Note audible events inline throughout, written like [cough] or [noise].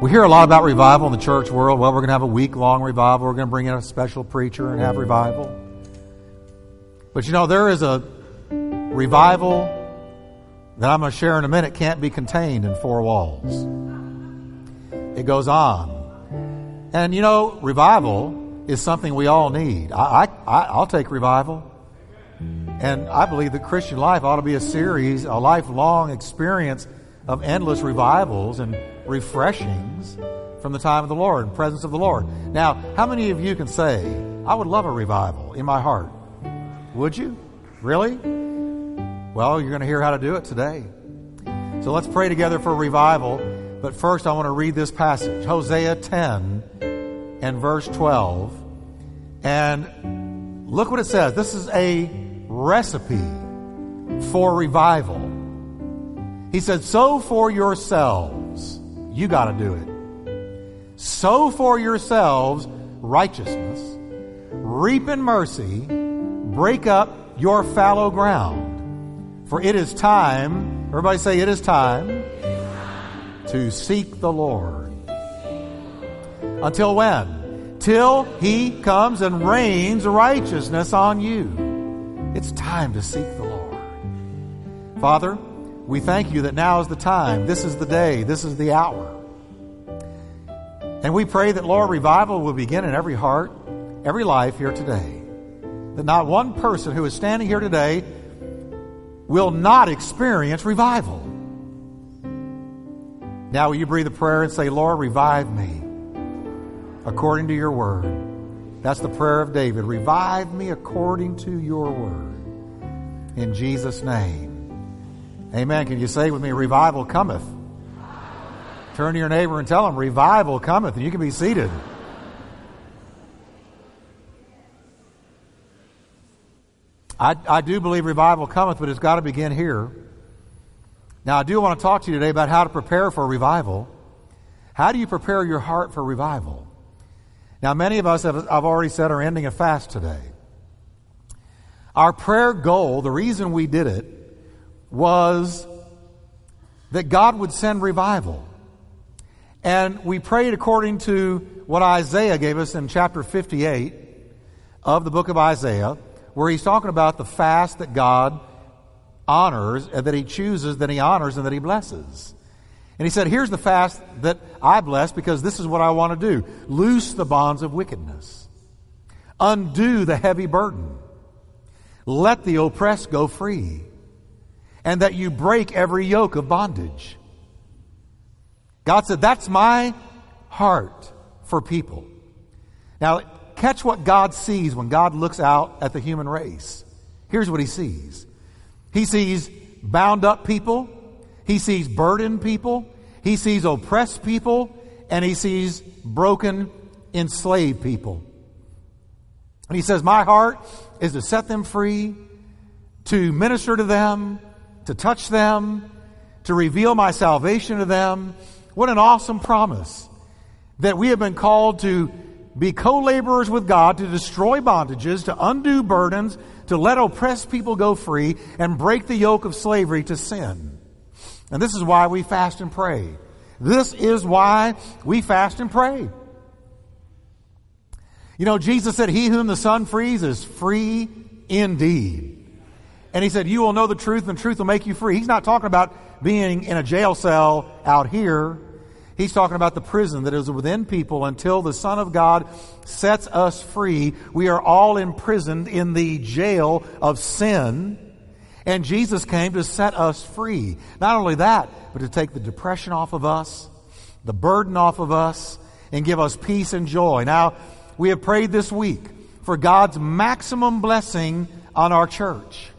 We hear a lot about revival in the church world. Well, we're going to have a week long revival. We're going to bring in a special preacher and have revival. But you know, there is a revival that I'm going to share in a minute can't be contained in four walls. It goes on. And you know, revival is something we all need. I, I, I'll take revival. And I believe that Christian life ought to be a series, a lifelong experience of endless revivals and refreshings from the time of the Lord and presence of the Lord. Now, how many of you can say, I would love a revival in my heart? Would you? Really? Well, you're going to hear how to do it today. So let's pray together for revival. But first, I want to read this passage Hosea 10 and verse 12. And look what it says. This is a recipe for revival. He said, Sow for yourselves. You got to do it. Sow for yourselves righteousness, reap in mercy, break up your fallow ground. For it is time, everybody say, it is time to seek the Lord. Until when? Till he comes and rains righteousness on you. It's time to seek the Lord. Father, we thank you that now is the time. This is the day. This is the hour. And we pray that, Lord, revival will begin in every heart, every life here today. That not one person who is standing here today will not experience revival. Now, will you breathe a prayer and say, Lord, revive me according to your word? That's the prayer of David. Revive me according to your word. In Jesus' name. Amen. Can you say with me, revival cometh? Turn to your neighbor and tell him, revival cometh, and you can be seated. I, I do believe revival cometh, but it's got to begin here. Now, I do want to talk to you today about how to prepare for revival. How do you prepare your heart for revival? Now, many of us, have, I've already said, are ending a fast today. Our prayer goal, the reason we did it, was that God would send revival. And we prayed according to what Isaiah gave us in chapter 58 of the book of Isaiah, where he's talking about the fast that God honors and that he chooses, that he honors, and that he blesses. And he said, Here's the fast that I bless because this is what I want to do loose the bonds of wickedness, undo the heavy burden, let the oppressed go free and that you break every yoke of bondage. God said, That's my heart for people. Now, catch what God sees when God looks out at the human race. Here's what he sees He sees bound up people, he sees burdened people, he sees oppressed people, and he sees broken, enslaved people. And he says, My heart is to set them free, to minister to them, to touch them, to reveal my salvation to them. What an awesome promise that we have been called to be co laborers with God, to destroy bondages, to undo burdens, to let oppressed people go free, and break the yoke of slavery to sin. And this is why we fast and pray. This is why we fast and pray. You know, Jesus said, He whom the Son frees is free indeed. And he said, You will know the truth, and the truth will make you free. He's not talking about being in a jail cell out here. He's talking about the prison that is within people until the Son of God sets us free. We are all imprisoned in the jail of sin. And Jesus came to set us free. Not only that, but to take the depression off of us, the burden off of us, and give us peace and joy. Now, we have prayed this week for God's maximum blessing on our church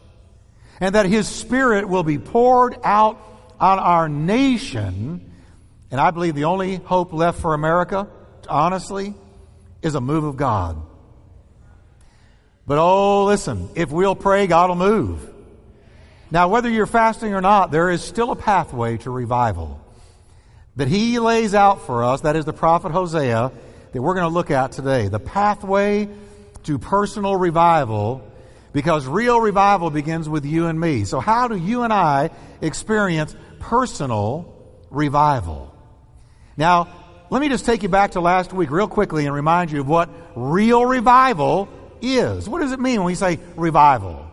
and that His Spirit will be poured out on our nation. And I believe the only hope left for America, honestly, is a move of God. But oh, listen, if we'll pray, God will move. Now, whether you're fasting or not, there is still a pathway to revival that he lays out for us. That is the prophet Hosea that we're going to look at today. The pathway to personal revival because real revival begins with you and me. So, how do you and I experience personal revival? Now, let me just take you back to last week real quickly and remind you of what real revival is. What does it mean when we say revival?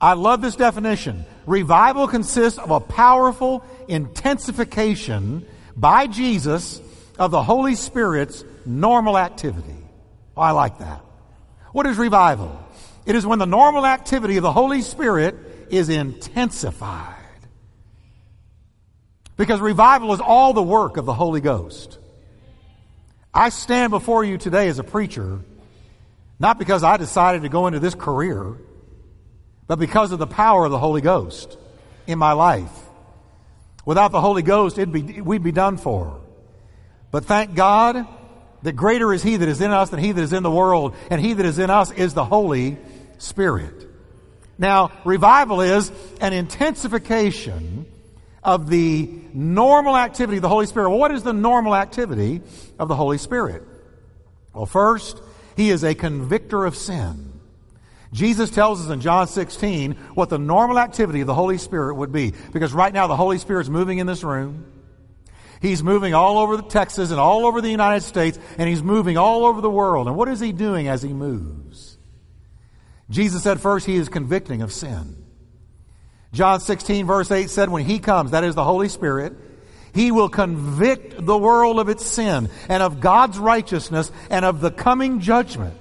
I love this definition. Revival consists of a powerful intensification by Jesus of the Holy Spirit's normal activity. Oh, I like that. What is revival? It is when the normal activity of the Holy Spirit is intensified. Because revival is all the work of the Holy Ghost. I stand before you today as a preacher, not because I decided to go into this career, but because of the power of the Holy Ghost in my life. Without the Holy Ghost, it'd be, we'd be done for. But thank God that greater is He that is in us than He that is in the world, and He that is in us is the Holy Spirit. Now, revival is an intensification of the normal activity of the Holy Spirit. Well, what is the normal activity of the Holy Spirit? Well, first, He is a convictor of sin. Jesus tells us in John 16 what the normal activity of the Holy Spirit would be. Because right now the Holy Spirit's moving in this room. He's moving all over the Texas and all over the United States, and he's moving all over the world. And what is he doing as he moves? Jesus said first, he is convicting of sin. John 16, verse 8 said, When he comes, that is the Holy Spirit, he will convict the world of its sin and of God's righteousness and of the coming judgment.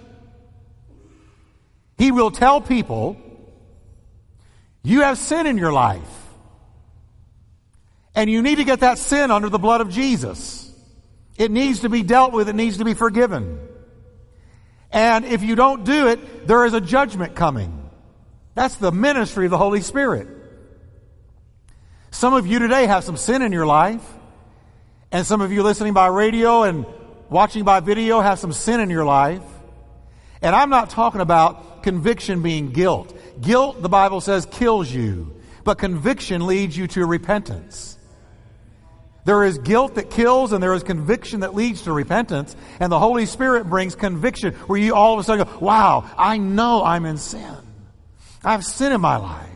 He will tell people, You have sin in your life. And you need to get that sin under the blood of Jesus. It needs to be dealt with, it needs to be forgiven. And if you don't do it, there is a judgment coming. That's the ministry of the Holy Spirit. Some of you today have some sin in your life, and some of you listening by radio and watching by video have some sin in your life. And I'm not talking about conviction being guilt. Guilt, the Bible says, kills you, but conviction leads you to repentance. There is guilt that kills and there is conviction that leads to repentance. And the Holy Spirit brings conviction where you all of a sudden go, wow, I know I'm in sin. I have sin in my life.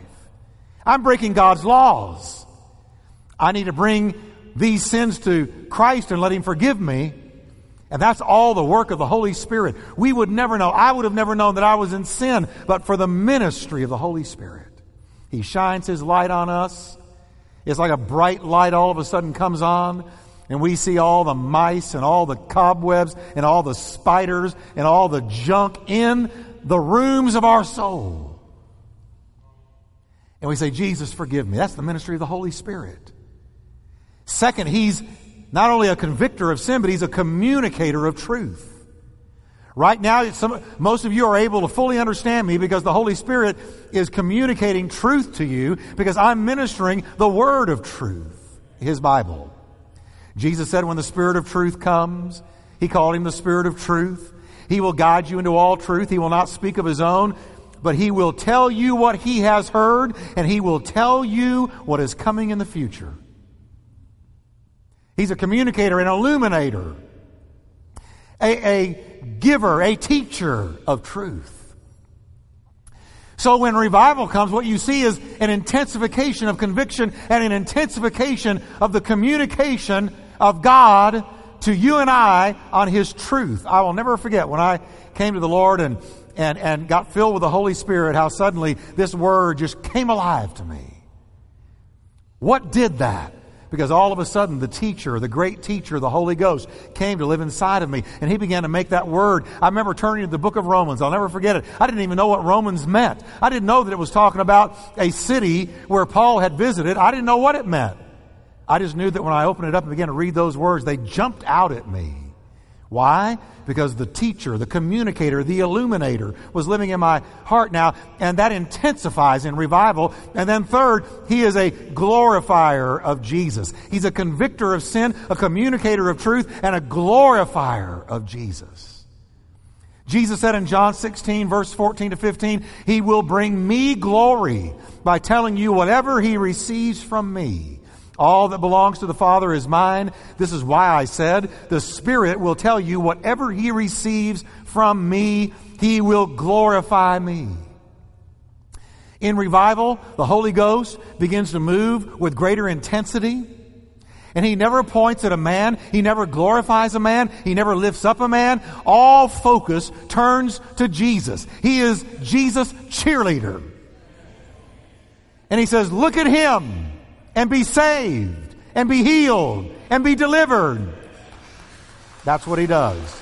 I'm breaking God's laws. I need to bring these sins to Christ and let Him forgive me. And that's all the work of the Holy Spirit. We would never know. I would have never known that I was in sin, but for the ministry of the Holy Spirit. He shines His light on us. It's like a bright light all of a sudden comes on, and we see all the mice and all the cobwebs and all the spiders and all the junk in the rooms of our soul. And we say, Jesus, forgive me. That's the ministry of the Holy Spirit. Second, He's not only a convictor of sin, but He's a communicator of truth. Right now, some, most of you are able to fully understand me because the Holy Spirit is communicating truth to you because I'm ministering the word of truth, His Bible. Jesus said when the Spirit of truth comes, He called Him the Spirit of truth. He will guide you into all truth. He will not speak of His own, but He will tell you what He has heard and He will tell you what is coming in the future. He's a communicator, an illuminator, a, a giver, a teacher of truth. So when revival comes, what you see is an intensification of conviction and an intensification of the communication of God to you and I on His truth. I will never forget when I came to the Lord and, and, and got filled with the Holy Spirit, how suddenly this word just came alive to me. What did that? Because all of a sudden the teacher, the great teacher, the Holy Ghost came to live inside of me and he began to make that word. I remember turning to the book of Romans. I'll never forget it. I didn't even know what Romans meant. I didn't know that it was talking about a city where Paul had visited. I didn't know what it meant. I just knew that when I opened it up and began to read those words, they jumped out at me. Why? Because the teacher, the communicator, the illuminator was living in my heart now, and that intensifies in revival. And then third, he is a glorifier of Jesus. He's a convictor of sin, a communicator of truth, and a glorifier of Jesus. Jesus said in John 16, verse 14 to 15, He will bring me glory by telling you whatever He receives from me. All that belongs to the Father is mine. This is why I said, the Spirit will tell you whatever He receives from me, He will glorify me. In revival, the Holy Ghost begins to move with greater intensity. And he never points at a man. He never glorifies a man. He never lifts up a man. All focus turns to Jesus. He is Jesus' cheerleader. And he says, look at him and be saved and be healed and be delivered. That's what he does.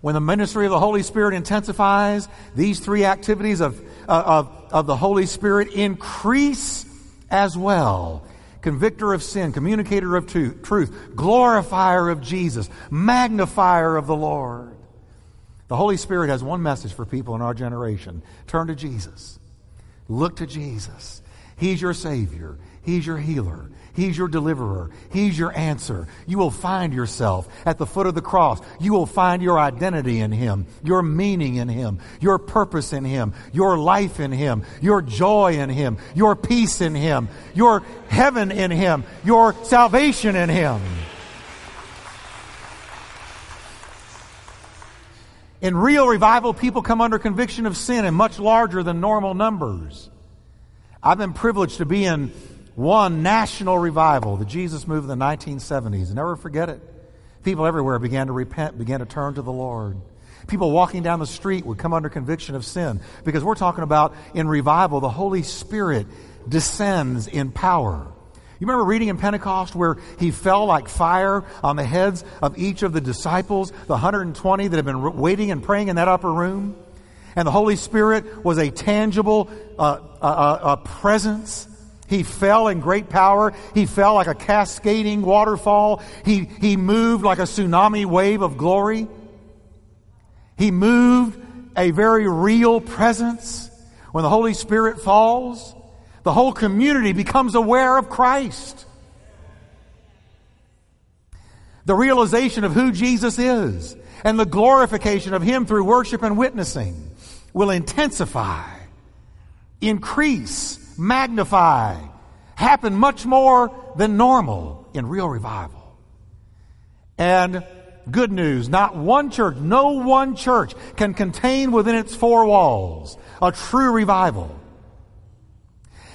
When the ministry of the Holy Spirit intensifies, these three activities of, uh, of, of the Holy Spirit increase as well. Convictor of sin, communicator of truth, glorifier of Jesus, magnifier of the Lord. The Holy Spirit has one message for people in our generation turn to Jesus. Look to Jesus. He's your Savior. He's your healer. He's your deliverer. He's your answer. You will find yourself at the foot of the cross. You will find your identity in Him, your meaning in Him, your purpose in Him, your life in Him, your joy in Him, your peace in Him, your heaven in Him, your salvation in Him. In real revival, people come under conviction of sin in much larger than normal numbers. I've been privileged to be in one national revival, the Jesus move in the 1970s. Never forget it. People everywhere began to repent, began to turn to the Lord. People walking down the street would come under conviction of sin because we're talking about in revival, the Holy Spirit descends in power. You remember reading in Pentecost where he fell like fire on the heads of each of the disciples, the 120 that had been waiting and praying in that upper room? And the Holy Spirit was a tangible uh, uh, uh, presence he fell in great power. He fell like a cascading waterfall. He, he moved like a tsunami wave of glory. He moved a very real presence. When the Holy Spirit falls, the whole community becomes aware of Christ. The realization of who Jesus is and the glorification of Him through worship and witnessing will intensify, increase, magnify, happen much more than normal in real revival. And good news, not one church, no one church can contain within its four walls a true revival.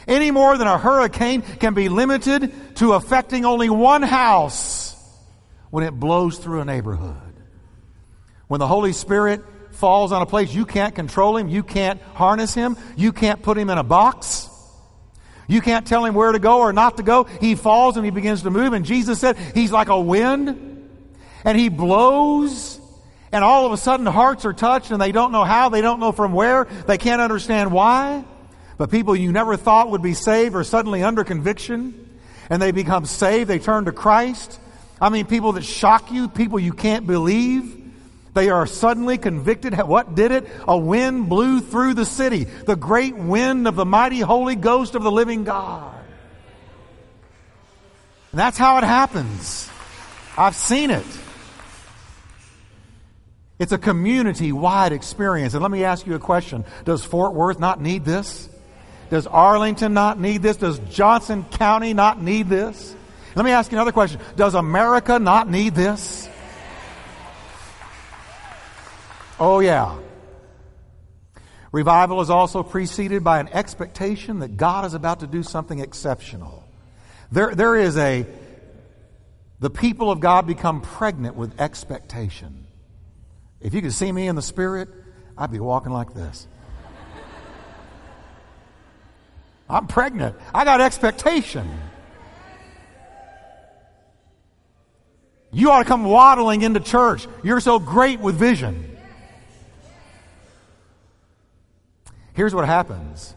Any more than a hurricane can be limited to affecting only one house when it blows through a neighborhood. When the Holy Spirit falls on a place, you can't control him, you can't harness him, you can't put him in a box. You can't tell him where to go or not to go. He falls and he begins to move. And Jesus said he's like a wind and he blows and all of a sudden hearts are touched and they don't know how, they don't know from where, they can't understand why. But people you never thought would be saved are suddenly under conviction and they become saved. They turn to Christ. I mean, people that shock you, people you can't believe. They are suddenly convicted. What did it? A wind blew through the city. The great wind of the mighty Holy Ghost of the living God. And that's how it happens. I've seen it. It's a community wide experience. And let me ask you a question. Does Fort Worth not need this? Does Arlington not need this? Does Johnson County not need this? Let me ask you another question. Does America not need this? Oh, yeah. Revival is also preceded by an expectation that God is about to do something exceptional. There, there is a, the people of God become pregnant with expectation. If you could see me in the Spirit, I'd be walking like this. I'm pregnant. I got expectation. You ought to come waddling into church. You're so great with vision. Here's what happens.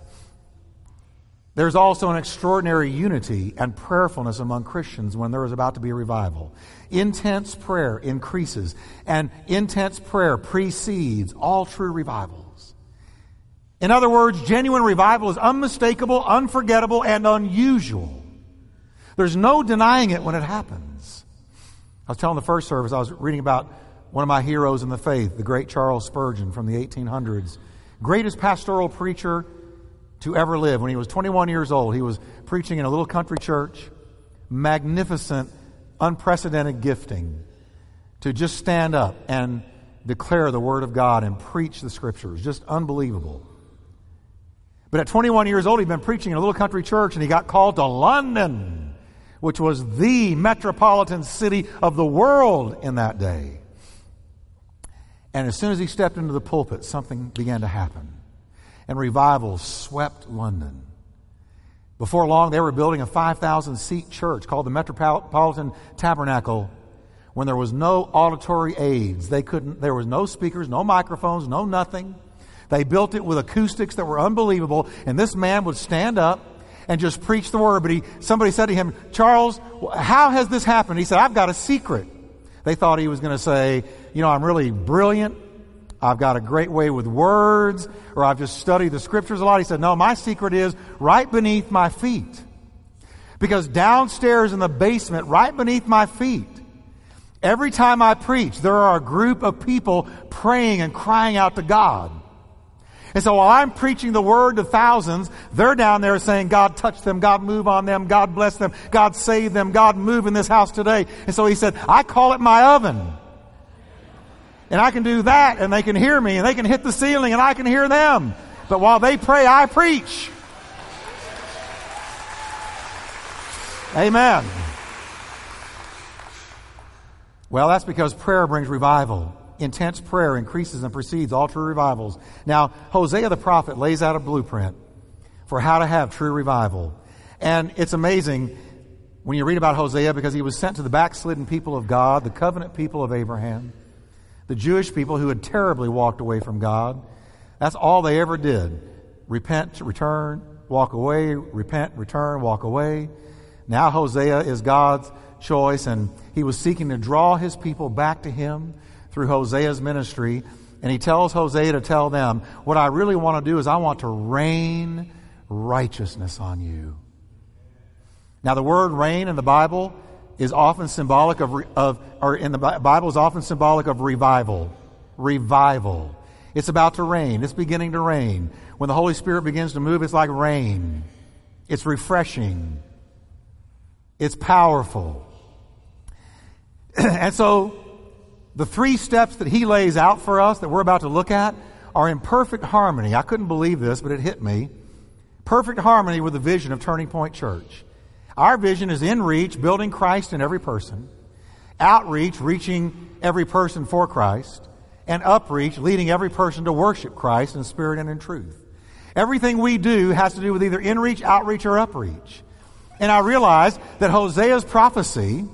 There's also an extraordinary unity and prayerfulness among Christians when there is about to be a revival. Intense prayer increases, and intense prayer precedes all true revivals. In other words, genuine revival is unmistakable, unforgettable, and unusual. There's no denying it when it happens. I was telling the first service, I was reading about one of my heroes in the faith, the great Charles Spurgeon from the 1800s greatest pastoral preacher to ever live. When he was 21 years old, he was preaching in a little country church. Magnificent, unprecedented gifting to just stand up and declare the Word of God and preach the Scriptures. Just unbelievable. But at 21 years old, he'd been preaching in a little country church and he got called to London. which was the metropolitan city of the world in that day. And as soon as he stepped into the pulpit, something began to happen. And revival swept London. Before long, they were building a 5,000 seat church called the Metropolitan Tabernacle when there was no auditory aids. They couldn't, there was no speakers, no microphones, no nothing. They built it with acoustics that were unbelievable. And this man would stand up and just preach the word. But he, somebody said to him, Charles, how has this happened? He said, I've got a secret. They thought he was going to say, you know, I'm really brilliant. I've got a great way with words, or I've just studied the scriptures a lot. He said, no, my secret is right beneath my feet. Because downstairs in the basement, right beneath my feet, every time I preach, there are a group of people praying and crying out to God. And so while I'm preaching the word to thousands, they're down there saying, God touch them, God move on them, God bless them, God save them, God move in this house today. And so he said, I call it my oven. And I can do that and they can hear me and they can hit the ceiling and I can hear them. But while they pray, I preach. Amen. Well, that's because prayer brings revival intense prayer increases and precedes all true revivals. Now, Hosea the prophet lays out a blueprint for how to have true revival. And it's amazing when you read about Hosea because he was sent to the backslidden people of God, the covenant people of Abraham, the Jewish people who had terribly walked away from God. That's all they ever did. Repent, return, walk away, repent, return, walk away. Now Hosea is God's choice and he was seeking to draw his people back to him through Hosea's ministry. And he tells Hosea to tell them, what I really want to do is I want to rain righteousness on you. Now, the word rain in the Bible is often symbolic of, of or in the Bible is often symbolic of revival. Revival. It's about to rain. It's beginning to rain. When the Holy Spirit begins to move, it's like rain. It's refreshing. It's powerful. [clears throat] and so the three steps that he lays out for us that we're about to look at are in perfect harmony. I couldn't believe this, but it hit me. Perfect harmony with the vision of Turning Point Church. Our vision is in reach, building Christ in every person, outreach, reaching every person for Christ, and upreach, leading every person to worship Christ in spirit and in truth. Everything we do has to do with either in reach, outreach, or upreach. And I realized that Hosea's prophecy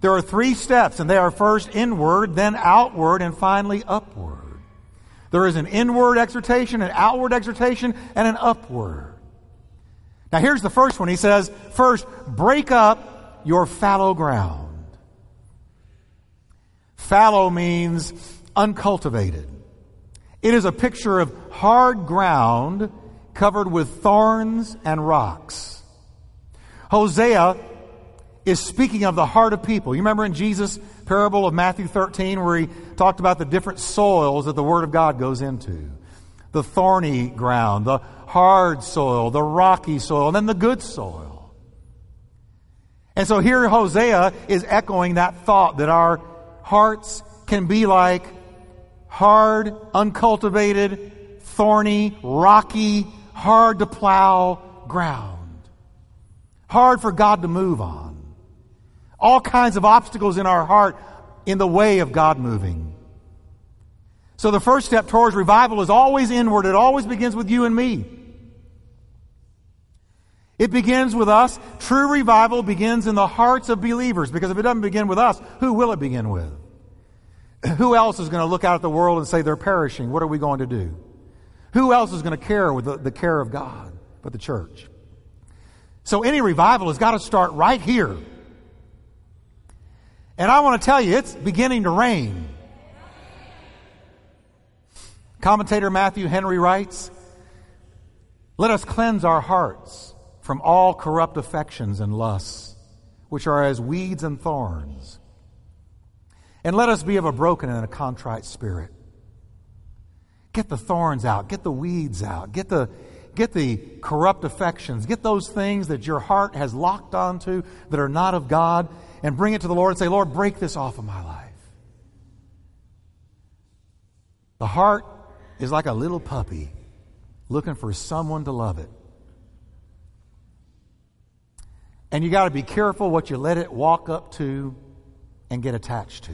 there are three steps, and they are first inward, then outward, and finally upward. There is an inward exhortation, an outward exhortation, and an upward. Now, here's the first one. He says, first, break up your fallow ground. Fallow means uncultivated. It is a picture of hard ground covered with thorns and rocks. Hosea is speaking of the heart of people. You remember in Jesus' parable of Matthew 13 where he talked about the different soils that the Word of God goes into the thorny ground, the hard soil, the rocky soil, and then the good soil. And so here Hosea is echoing that thought that our hearts can be like hard, uncultivated, thorny, rocky, hard to plow ground. Hard for God to move on. All kinds of obstacles in our heart in the way of God moving. So the first step towards revival is always inward. It always begins with you and me. It begins with us. True revival begins in the hearts of believers because if it doesn't begin with us, who will it begin with? [clears throat] Who else is going to look out at the world and say they're perishing? What are we going to do? Who else is going to care with the, the care of God but the church? So any revival has got to start right here and I want to tell you, it's beginning to rain. Commentator Matthew Henry writes, Let us cleanse our hearts from all corrupt affections and lusts, which are as weeds and thorns. And let us be of a broken and a contrite spirit. Get the thorns out, get the weeds out, get the, get the corrupt affections, get those things that your heart has locked onto that are not of God, and bring it to the Lord and say, Lord, break this off of my life. The heart is like a little puppy looking for someone to love it. And you got to be careful what you let it walk up to and get attached to.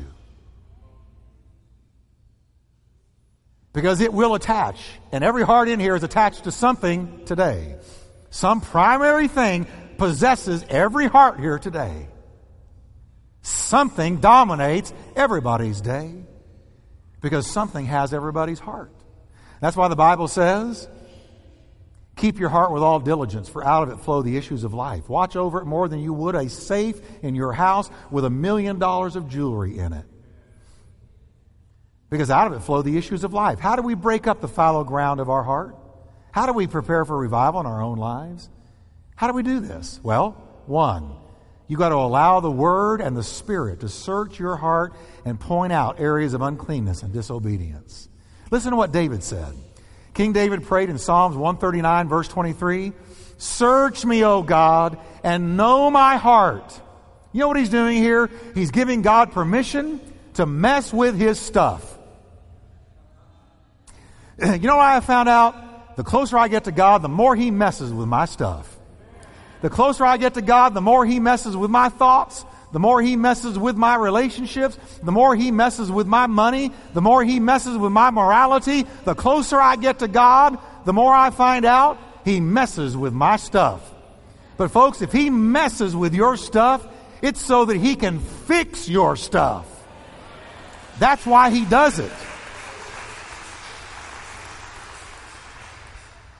Because it will attach. And every heart in here is attached to something today. Some primary thing possesses every heart here today. Something dominates everybody's day because something has everybody's heart. That's why the Bible says, Keep your heart with all diligence, for out of it flow the issues of life. Watch over it more than you would a safe in your house with a million dollars of jewelry in it. Because out of it flow the issues of life. How do we break up the fallow ground of our heart? How do we prepare for revival in our own lives? How do we do this? Well, one, you got to allow the Word and the Spirit to search your heart and point out areas of uncleanness and disobedience. Listen to what David said. King David prayed in Psalms 139, verse 23 Search me, O God, and know my heart. You know what he's doing here? He's giving God permission to mess with his stuff. [clears throat] You know what I found out? The closer I get to God, the more he messes with my stuff. The closer I get to God, the more He messes with my thoughts, the more He messes with my relationships, the more He messes with my money, the more He messes with my morality. The closer I get to God, the more I find out He messes with my stuff. But folks, if He messes with your stuff, it's so that He can fix your stuff. That's why He does it.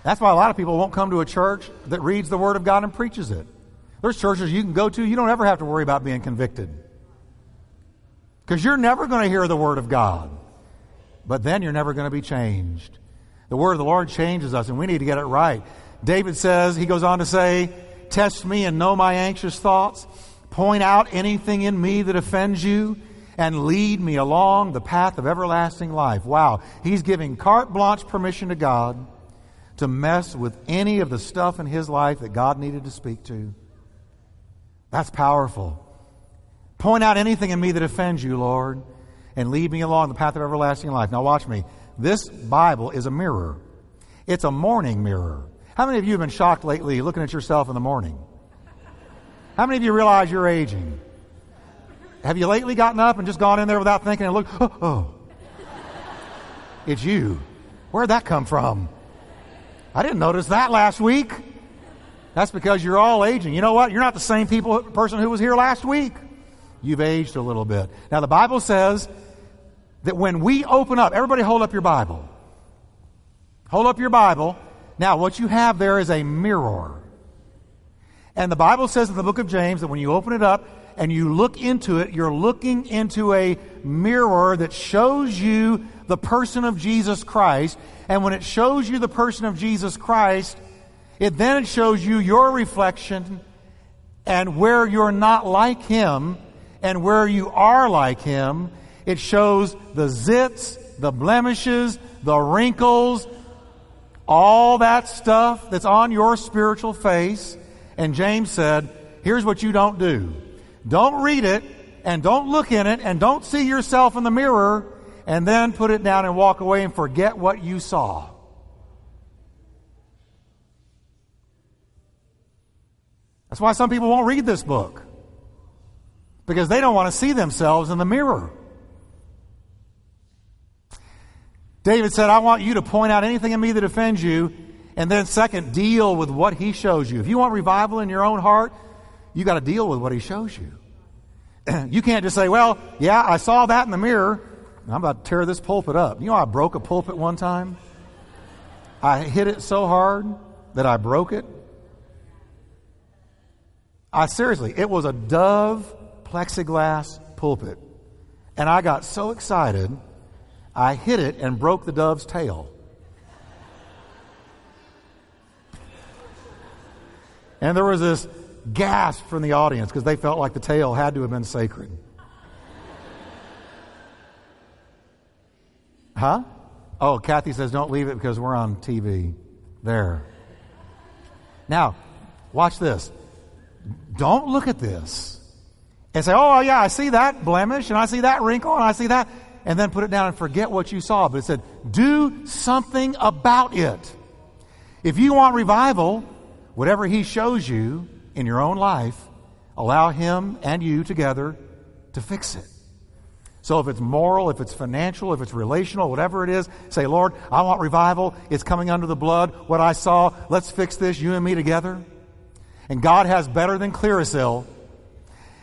That's why a lot of people won't come to a church that reads the Word of God and preaches it. There's churches you can go to, you don't ever have to worry about being convicted. Because you're never going to hear the Word of God. But then you're never going to be changed. The Word of the Lord changes us, and we need to get it right. David says, he goes on to say, Test me and know my anxious thoughts. Point out anything in me that offends you, and lead me along the path of everlasting life. Wow. He's giving carte blanche permission to God to mess with any of the stuff in his life that God needed to speak to. That's powerful. Point out anything in me that offends you, Lord, and lead me along the path of everlasting life. Now, watch me. This Bible is a mirror, it's a morning mirror. How many of you have been shocked lately looking at yourself in the morning? How many of you realize you're aging? Have you lately gotten up and just gone in there without thinking and looked, oh, oh. it's you. Where'd that come from? I didn't notice that last week. That's because you're all aging. You know what? You're not the same people, person who was here last week. You've aged a little bit. Now, the Bible says that when we open up, everybody hold up your Bible. Hold up your Bible. Now, what you have there is a mirror. And the Bible says in the book of James that when you open it up and you look into it, you're looking into a mirror that shows you the person of Jesus Christ. And when it shows you the person of Jesus Christ, it then shows you your reflection and where you're not like Him and where you are like Him. It shows the zits, the blemishes, the wrinkles, all that stuff that's on your spiritual face. And James said, here's what you don't do. Don't read it and don't look in it and don't see yourself in the mirror and then put it down and walk away and forget what you saw. That's why some people won't read this book. Because they don't want to see themselves in the mirror. David said, I want you to point out anything in me that offends you. And then, second, deal with what he shows you. If you want revival in your own heart, you got to deal with what he shows you. [clears throat] you can't just say, Well, yeah, I saw that in the mirror. I'm about to tear this pulpit up. You know, I broke a pulpit one time. I hit it so hard that I broke it. I seriously, it was a Dove plexiglass pulpit. And I got so excited, I hit it and broke the dove's tail. And there was this gasp from the audience because they felt like the tail had to have been sacred. Huh? Oh, Kathy says don't leave it because we're on TV. There. Now, watch this. Don't look at this and say, oh, yeah, I see that blemish and I see that wrinkle and I see that, and then put it down and forget what you saw. But it said, do something about it. If you want revival, whatever he shows you, in your own life, allow Him and you together to fix it. So if it's moral, if it's financial, if it's relational, whatever it is, say, Lord, I want revival. It's coming under the blood. What I saw, let's fix this, you and me together. And God has better than Clearasil.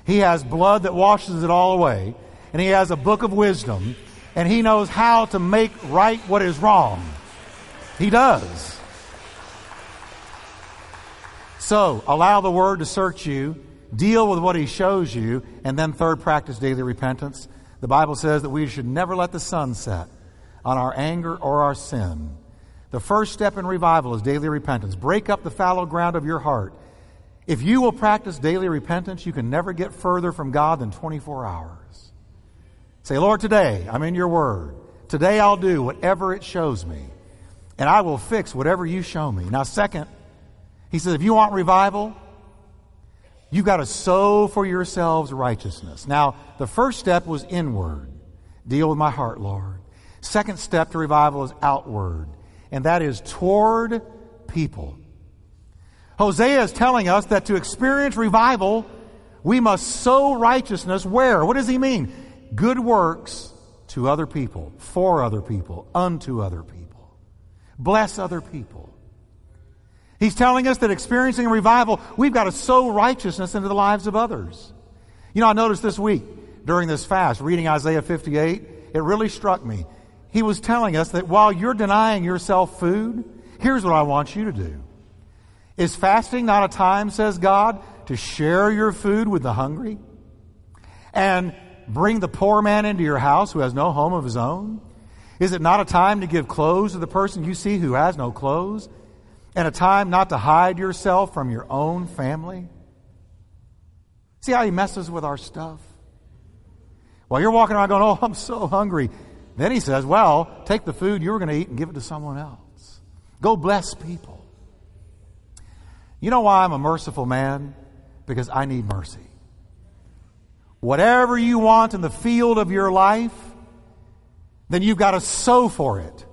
He has blood that washes it all away. And He has a book of wisdom. And He knows how to make right what is wrong. He does. So, allow the Word to search you, deal with what He shows you, and then, third, practice daily repentance. The Bible says that we should never let the sun set on our anger or our sin. The first step in revival is daily repentance. Break up the fallow ground of your heart. If you will practice daily repentance, you can never get further from God than 24 hours. Say, Lord, today I'm in your word. Today I'll do whatever it shows me, and I will fix whatever you show me. Now, second, he says, if you want revival, You've got to sow for yourselves righteousness. Now, the first step was inward. Deal with my heart, Lord. Second step to revival is outward, and that is toward people. Hosea is telling us that to experience revival, we must sow righteousness where? What does he mean? Good works to other people, for other people, unto other people. Bless other people. He's telling us that experiencing revival, we've got to sow righteousness into the lives of others. You know, I noticed this week during this fast, reading Isaiah 58, it really struck me. He was telling us that while you're denying yourself food, here's what I want you to do. Is fasting not a time, says God, to share your food with the hungry? And bring the poor man into your house who has no home of his own? Is it not a time to give clothes to the person you see who has no clothes? And a time not to hide yourself from your own family? See how he messes with our stuff? While you're walking around going, Oh, I'm so hungry. Then he says, Well, take the food you were going to eat and give it to someone else. Go bless people. You know why I'm a merciful man? Because I need mercy. Whatever you want in the field of your life, then you've got to sow for it.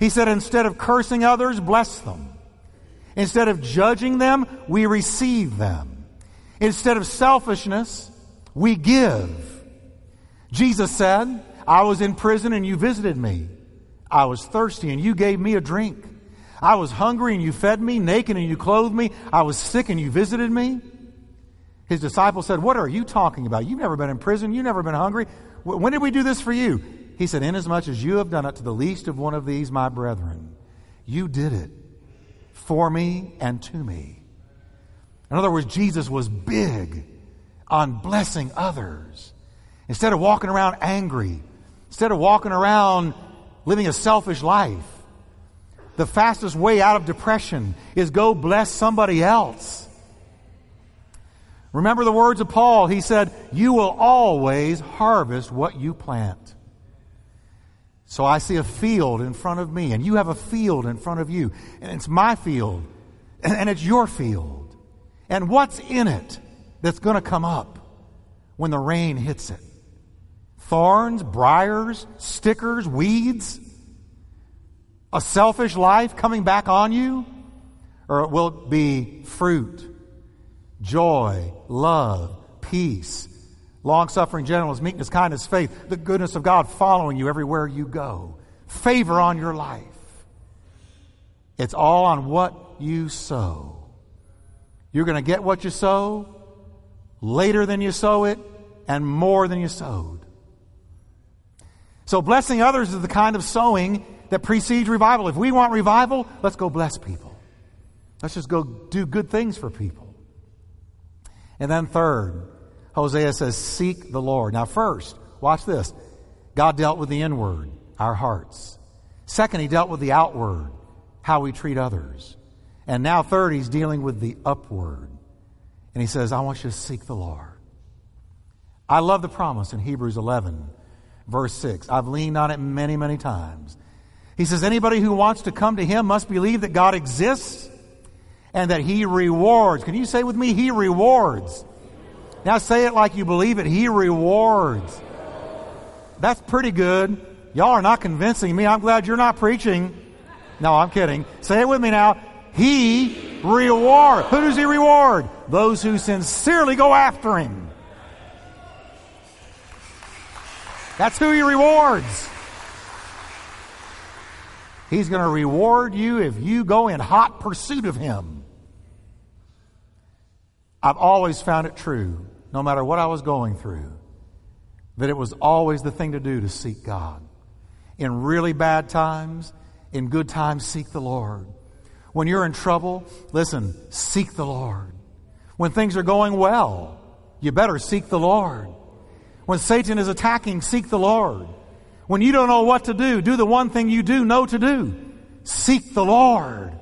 He said, instead of cursing others, bless them. Instead of judging them, we receive them. Instead of selfishness, we give. Jesus said, I was in prison and you visited me. I was thirsty and you gave me a drink. I was hungry and you fed me, naked and you clothed me. I was sick and you visited me. His disciples said, What are you talking about? You've never been in prison. You've never been hungry. When did we do this for you? He said, Inasmuch as you have done it to the least of one of these, my brethren, you did it for me and to me. In other words, Jesus was big on blessing others. Instead of walking around angry, instead of walking around living a selfish life, the fastest way out of depression is go bless somebody else. Remember the words of Paul. He said, You will always harvest what you plant. So I see a field in front of me, and you have a field in front of you, and it's my field, and it's your field. And what's in it that's going to come up when the rain hits it? Thorns, briars, stickers, weeds? A selfish life coming back on you? Or it will be fruit, joy, love, peace, Long suffering, gentleness, meekness, kindness, faith, the goodness of God following you everywhere you go. Favor on your life. It's all on what you sow. You're going to get what you sow later than you sow it and more than you sowed. So, blessing others is the kind of sowing that precedes revival. If we want revival, let's go bless people. Let's just go do good things for people. And then, third, Hosea says, Seek the Lord. Now, first, watch this. God dealt with the inward, our hearts. Second, he dealt with the outward, how we treat others. And now, third, he's dealing with the upward. And he says, I want you to seek the Lord. I love the promise in Hebrews 11, verse 6. I've leaned on it many, many times. He says, Anybody who wants to come to him must believe that God exists and that he rewards. Can you say with me, he rewards now say it like you believe it. He rewards. That's pretty good. Y'all are not convincing me. I'm glad you're not preaching. No, I'm kidding. Say it with me now. He reward. Who does he reward? Those who sincerely go after him. That's who he rewards. He's going to reward you if you go in hot pursuit of him. I've always found it true, no matter what I was going through, that it was always the thing to do to seek God. In really bad times, in good times, seek the Lord. When you're in trouble, listen, seek the Lord. When things are going well, you better seek the Lord. When Satan is attacking, seek the Lord. When you don't know what to do, do the one thing you do know to do. Seek the Lord.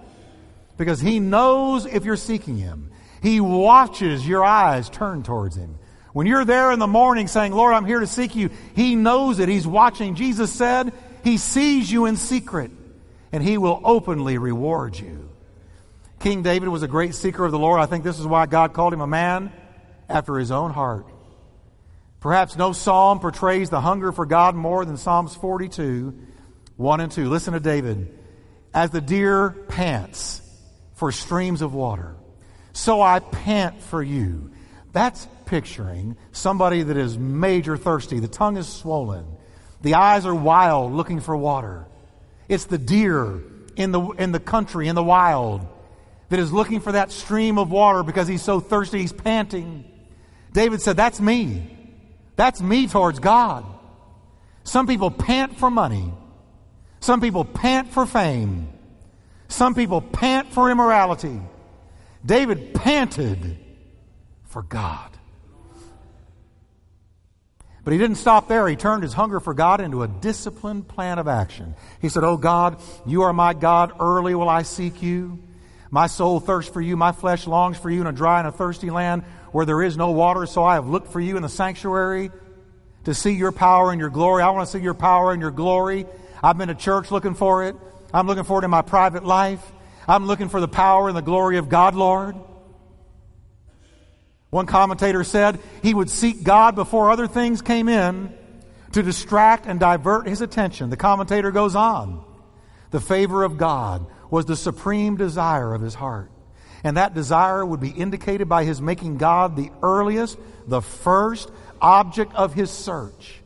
Because He knows if you're seeking Him. He watches your eyes turn towards Him. When you're there in the morning saying, Lord, I'm here to seek you, He knows it. He's watching. Jesus said, He sees you in secret and he will openly reward you. King David was a great seeker of the Lord. I think this is why God called him a man after his own heart. Perhaps no psalm portrays the hunger for God more than Psalms 42, 1 and 2. Listen to David. As the deer pants for streams of water, so I pant for you. That's picturing somebody that is major thirsty. The tongue is swollen. The eyes are wild looking for water. It's the deer in the, in the country, in the wild, that is looking for that stream of water because he's so thirsty, he's panting. David said, That's me. That's me towards God. Some people pant for money. Some people pant for fame. Some people pant for immorality. David panted for God. But he didn't stop there. He turned his hunger for God into a disciplined plan of action. He said, Oh God, you are my God. Early will I seek you. My soul thirsts for you. My flesh longs for you in a dry and a thirsty land where there is no water. So I have looked for you in the sanctuary to see your power and your glory. I want to see your power and your glory. I've been to church looking for it. I'm looking for it in my private life. I'm looking for the power and the glory of God, Lord. One commentator said he would seek God before other things came in to distract and divert his attention. The commentator goes on. The favor of God was the supreme desire of his heart. And that desire would be indicated by his making God the earliest, the first object of his search.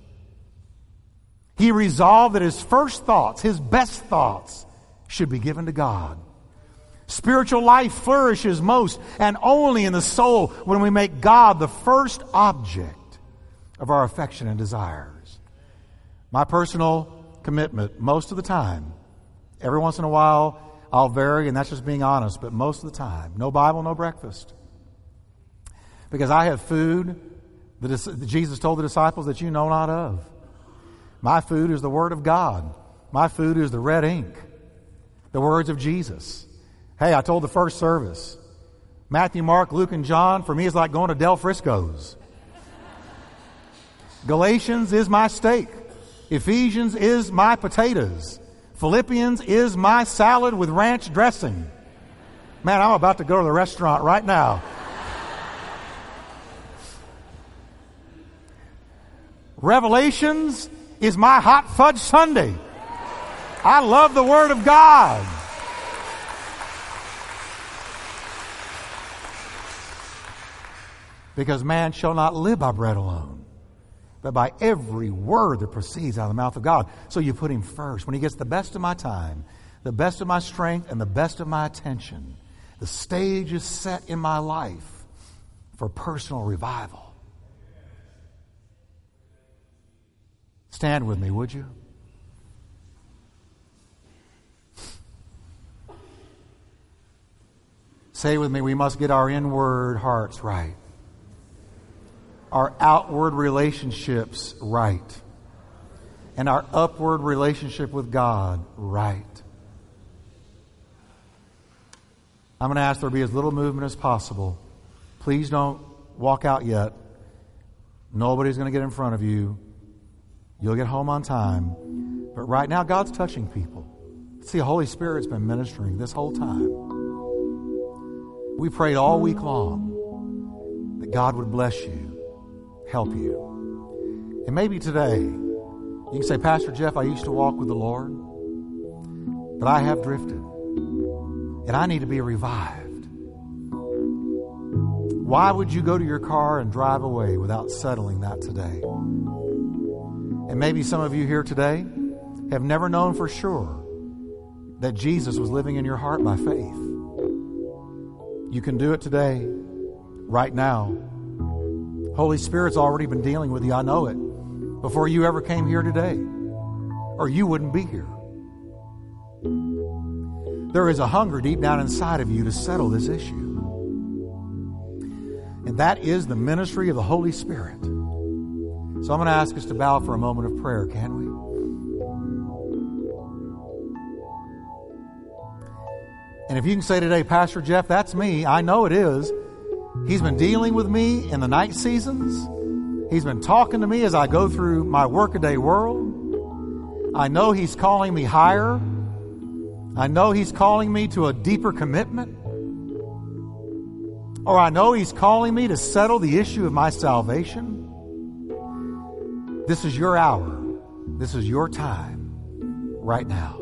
He resolved that his first thoughts, his best thoughts, should be given to God. Spiritual life flourishes most and only in the soul when we make God the first object of our affection and desires. My personal commitment, most of the time, every once in a while, I'll vary, and that's just being honest, but most of the time, no Bible, no breakfast. Because I have food that Jesus told the disciples that you know not of. My food is the Word of God. My food is the red ink, the words of Jesus. Hey, I told the first service Matthew, Mark, Luke, and John, for me, is like going to Del Frisco's. Galatians is my steak. Ephesians is my potatoes. Philippians is my salad with ranch dressing. Man, I'm about to go to the restaurant right now. Revelations is my hot fudge sundae. I love the Word of God. Because man shall not live by bread alone, but by every word that proceeds out of the mouth of God. So you put him first. When he gets the best of my time, the best of my strength, and the best of my attention, the stage is set in my life for personal revival. Stand with me, would you? Say with me, we must get our inward hearts right our outward relationships right and our upward relationship with God right. I'm going to ask there be as little movement as possible. Please don't walk out yet. Nobody's going to get in front of you. You'll get home on time. But right now, God's touching people. See, the Holy Spirit's been ministering this whole time. We prayed all week long that God would bless you help you. And maybe today, you can say, Pastor Jeff, I used to walk with the Lord, but I have drifted. And I need to be revived. Why would you go to your car and drive away without settling that today? And maybe some of you here today have never known for sure that Jesus was living in your heart by faith. You can do it today, right now. Holy Spirit's already been dealing with you. I know it. Before you ever came here today, or you wouldn't be here. There is a hunger deep down inside of you to settle this issue. And that is the ministry of the Holy Spirit. So I'm going to ask us to bow for a moment of prayer, can we? And if you can say today, Pastor Jeff, that's me, I know it is. He's been dealing with me in the night seasons. He's been talking to me as I go through my workaday world. I know He's calling me higher. I know He's calling me to a deeper commitment. Or I know He's calling me to settle the issue of my salvation. This is your hour. This is your time right now.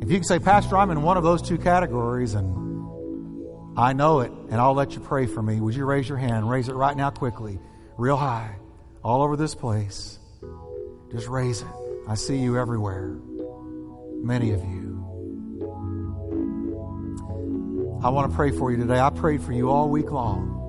If you can say, Pastor, I'm in one of those two categories and I know it, and I'll let you pray for me. Would you raise your hand? Raise it right now quickly, real high, all over this place. Just raise it. I see you everywhere. Many of you. I want to pray for you today. I prayed for you all week long.